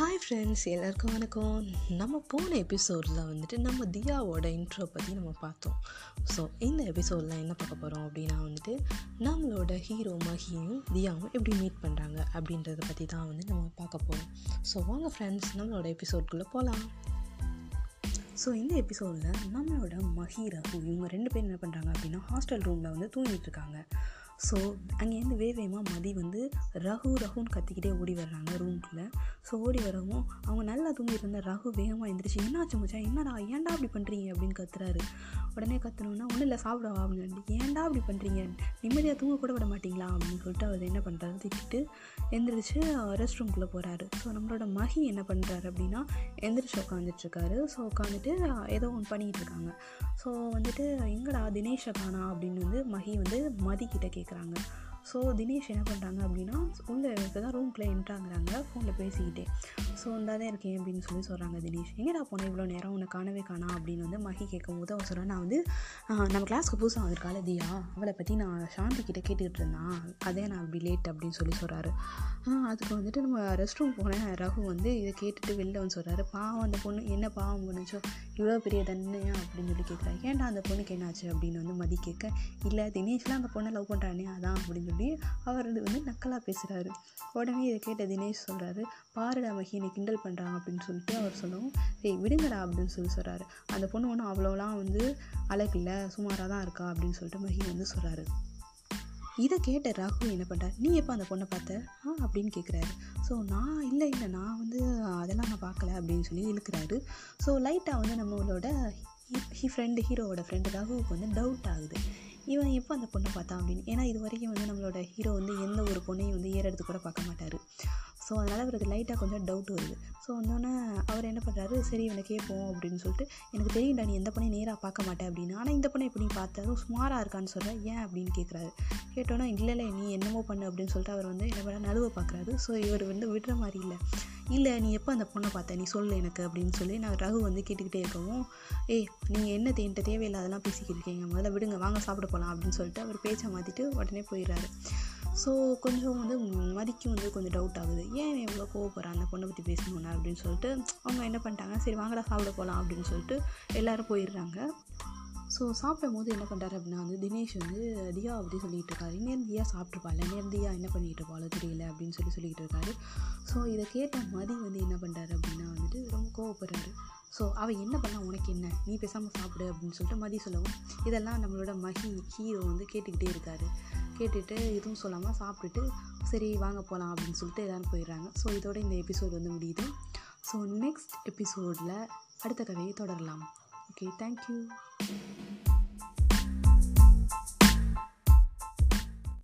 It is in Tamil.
ஹாய் ஃப்ரெண்ட்ஸ் எல்லாருக்கும் வணக்கம். நம்ம போன எபிசோடில் வந்துட்டு நம்ம தியாவோட இன்ட்ரோ பற்றி நம்ம பார்த்தோம். ஸோ இந்த எபிசோடில் என்ன பார்க்க போகிறோம் அப்படின்னா வந்துட்டு நம்மளோட ஹீரோ மஹியும் தியாவும் எப்படி மீட் பண்ணுறாங்க அப்படின்றத பற்றி தான் வந்து நம்ம பார்க்க போகிறோம் ஸோ வாங்க ஃப்ரெண்ட்ஸ் நம்மளோட எபிசோட்குள்ளே போகலாம் ஸோ இந்த எபிசோடில் நம்மளோட மஹி ரகு இவங்க ரெண்டு பேரும் என்ன பண்ணுறாங்க அப்படின்னா ஹாஸ்டல் ரூமில் வந்து தூங்கிட்டு இருக்காங்க. ஸோ அங்கேருந்து வேகமாக மதி வந்து ரகு ரகுன்னு கத்திக்கிட்டே ஓடி வர்றாங்க ரூம்குள்ளே ஸோ ஓடி வரவும் அவங்க நல்லா தூங்கிட்டு இருந்த ரகு வேகமாக எழுந்திரிச்சு என்னாச்சு மச்சான் என்னடா? ஏன்டா அப்படி பண்ணுறீங்க அப்படின்னு கத்துறாரு. உடனே கத்துனோன்னா ஒன்றும் இல்லை சாப்பிடவா அப்படின்னு ஏன்டா அப்படி பண்ணுறீங்க நிம்மதியாக தூங்க கூட விட மாட்டீங்களா? அப்படின்னு சொல்லிட்டு அவர் என்ன பண்ணுறாரு திட்டிட்டு எந்திரிச்சு ரெஸ்ட் ரூம்குள்ளே போகிறாரு ஸோ நம்மளோட மகி என்ன பண்ணுறாரு அப்படின்னா எந்திரிச்சு உட்காந்துட்ருக்காரு ஸோ உட்காந்துட்டு ஏதோ ஒன்று பண்ணிகிட்டு இருக்காங்க. ஸோ வந்துட்டு எங்கடா தினேஷை காணா? அப்படின்னு வந்து மகி வந்து மதி கிட்ட கேட்குறாங்க ஸோ தினேஷ் என்ன பண்ணுறாங்க அப்படின்னா உள்ளே இப்போ தான் ரூம்குள்ளே என்ட்ராங்கிறாங்க ஃபோனில் பேசிக்கிட்டே. ஸோ இந்தா தான் இருக்கேன் அப்படின்னு சொல்லி சொல்கிறாங்க தினேஷ். எங்கடா போனேன் இவ்வளோ நேரம்? உன்னை காணவே காணா அப்படின்னு வந்து மகி கேட்கும் போது அவன் சொல்கிறேன் நான் வந்து நம்ம கிளாஸ்க்கு புதுசாக வந்திருக்கால தியா. அவளை பற்றி நான் சாந்தி கிட்டே கேட்டுக்கிட்டு இருந்தான் அதே நான் அப்படி லேட் அப்படின்னு சொல்லி சொல்கிறாரு அதுக்கு வந்துட்டு நம்ம ரெஸ்ட் ரூம் போனேன் ரகு வந்து இதை கேட்டுட்டு வெளில வந்து சொல்கிறாரு பாவம் அந்த பொண்ணு என்ன பாவம் பண்ணுச்சோ. இவ்வளோ பெரிய தண்டனையா அப்படின்னு சொல்லி கேட்குறாரு. ஏன்டா அந்த பொண்ணுக்கு என்னாச்சு அப்படின்னு வந்து மதி கேட்க இல்லை தினேஷ்லாம் அந்த பொண்ணை லவ் பண்ணுறானே அதான் அப்படின்னு சொல்லி அவர் வந்து நக்கலாக பேசுகிறாரு உடனே இதை கேட்ட தினேஷ் சொல்கிறாரு பாருடா மகி என்னை கிண்டல் பண்ணுறாங்க அப்படின்னு சொல்லிட்டு அவர் சொல்லவும் ஏய் விடுங்கடா அப்படின்னு சொல்லி சொல்கிறாரு அந்த பொண்ணு ஒன்றும் அவ்வளோலாம் வந்து அழகில்ல சுமாராக தான் இருக்கா அப்படின்னு சொல்லிட்டு மகி வந்து சொல்கிறாரு இதை கேட்ட ராகு என்ன பண்ணுறாரு நீ எப்போ அந்த பொண்ணை பார்த்த? ஆ அப்படின்னு கேட்குறாரு ஸோ நான் இல்லை இல்லை நான் வந்து அதெல்லாம் நான் பார்க்கல அப்படின்னு சொல்லி இழுக்கிறாரு. ஸோ லைட்டாக வந்து நம்மளோட ஹி ஃப்ரெண்டு ஹீரோவோட ஃப்ரெண்டு ராகுவுக்கு வந்து டவுட் ஆகுது. இவன் எப்போ அந்த பொண்ணை பார்த்தான் அப்படின்னு? ஏன்னா இது வரைக்கும் வந்து நம்மளோட ஹீரோ வந்து எந்த ஒரு பொண்ணையும் வந்து ஏறெடுத்து கூட பார்க்க மாட்டார். ஸோ அதனால் அவருக்கு லைட்டாக கொஞ்சம் டவுட் வருது. ஸோ வந்தோடனே அவர் என்ன பண்ணுறாரு சரி இவனை கேட்போம் அப்படின்னு சொல்லிட்டு எனக்கு தெரியும்டா நீ எந்த பொண்ணையும் நேராக பார்க்க மாட்டேன் அப்படின்னு. ஆனால் இந்த பொண்ணை எப்படி பார்த்தாலும் சுமாராக இருக்கான்னு சொல்கிறேன் ஏன்? அப்படின்னு கேட்குறாரு. கேட்டோன்னா இல்லை இல்லை நீ என்னமோ பண்ணு அப்படின்னு சொல்லிட்டு அவர் வந்து என்ன பண்ண நழுவ பார்க்குறாரு ஸோ இவர் வந்து விடுற மாதிரி இல்லை. இல்லை நீ எப்போ அந்த பொண்ணை பார்த்த? நீ சொல்லு எனக்கு அப்படின்னு சொல்லி நான் ரகு வந்து கேட்டுக்கிட்டே இருக்கவும் ஏய் நீங்கள் என்ன தேன்ட்ட தேவையில்லாதெல்லாம் பேசிக்கிட்டு இருக்கீங்க முதல்ல விடுங்க வாங்க சாப்பிட போகலாம் அப்படின்னு சொல்லிட்டு அவர் பேச்சை மாற்றிட்டு உடனே போயிடுறாரு. ஸோ கொஞ்சம் வந்து மதிக்கும் வந்து கொஞ்சம் டவுட் ஆகுது. ஏன் இவ்வளோ கோவப்படுறான் அந்த பொண்ணை பற்றி பேசணும்னா அப்படின்னு சொல்லிட்டு அவங்க என்ன பண்ணிட்டாங்க? சரி வாங்கடா சாப்பிட போகலாம் அப்படின்னு சொல்லிட்டு எல்லோரும் போயிடுறாங்க. ஸோ சாப்பிடும் போது என்ன பண்ணுறாரு அப்படின்னா வந்து தினேஷ் வந்து தியா அப்படின்னு சொல்லிகிட்டு இருக்காரு. நேர்ந்தியா சாப்பிட்ருப்பாள் நேர்ந்தியா என்ன பண்ணிகிட்டு இருப்பாளோ தெரியல அப்படின்னு சொல்லி சொல்லிக்கிட்டு இருக்காரு. ஸோ இதை கேட்ட மதி வந்து என்ன பண்ணுறாரு அப்படின்னா வந்துட்டு ரொம்ப கோவப்படுறாரு. ஸோ அவள் என்ன பண்ணால் உனக்கு என்ன? நீ பேசாமல் சாப்பிடு அப்படின்னு சொல்லிட்டு மதி சொல்லவும். இதெல்லாம் நம்மளோட மகி ஹீரோ வந்து கேட்டுக்கிட்டே இருக்காரு. கேட்டுட்டு எதுவும் சொல்லாமல் சாப்பிட்டுட்டு சரி வாங்க போகலாம் அப்படின்னு சொல்லிட்டு எல்லோரும் போயிடுறாங்க. ஸோ இதோட இந்த எபிசோட் வந்து முடியுது. ஸோ நெக்ஸ்ட் எபிசோடில் அடுத்த கதையை தொடரலாம். Okay thank you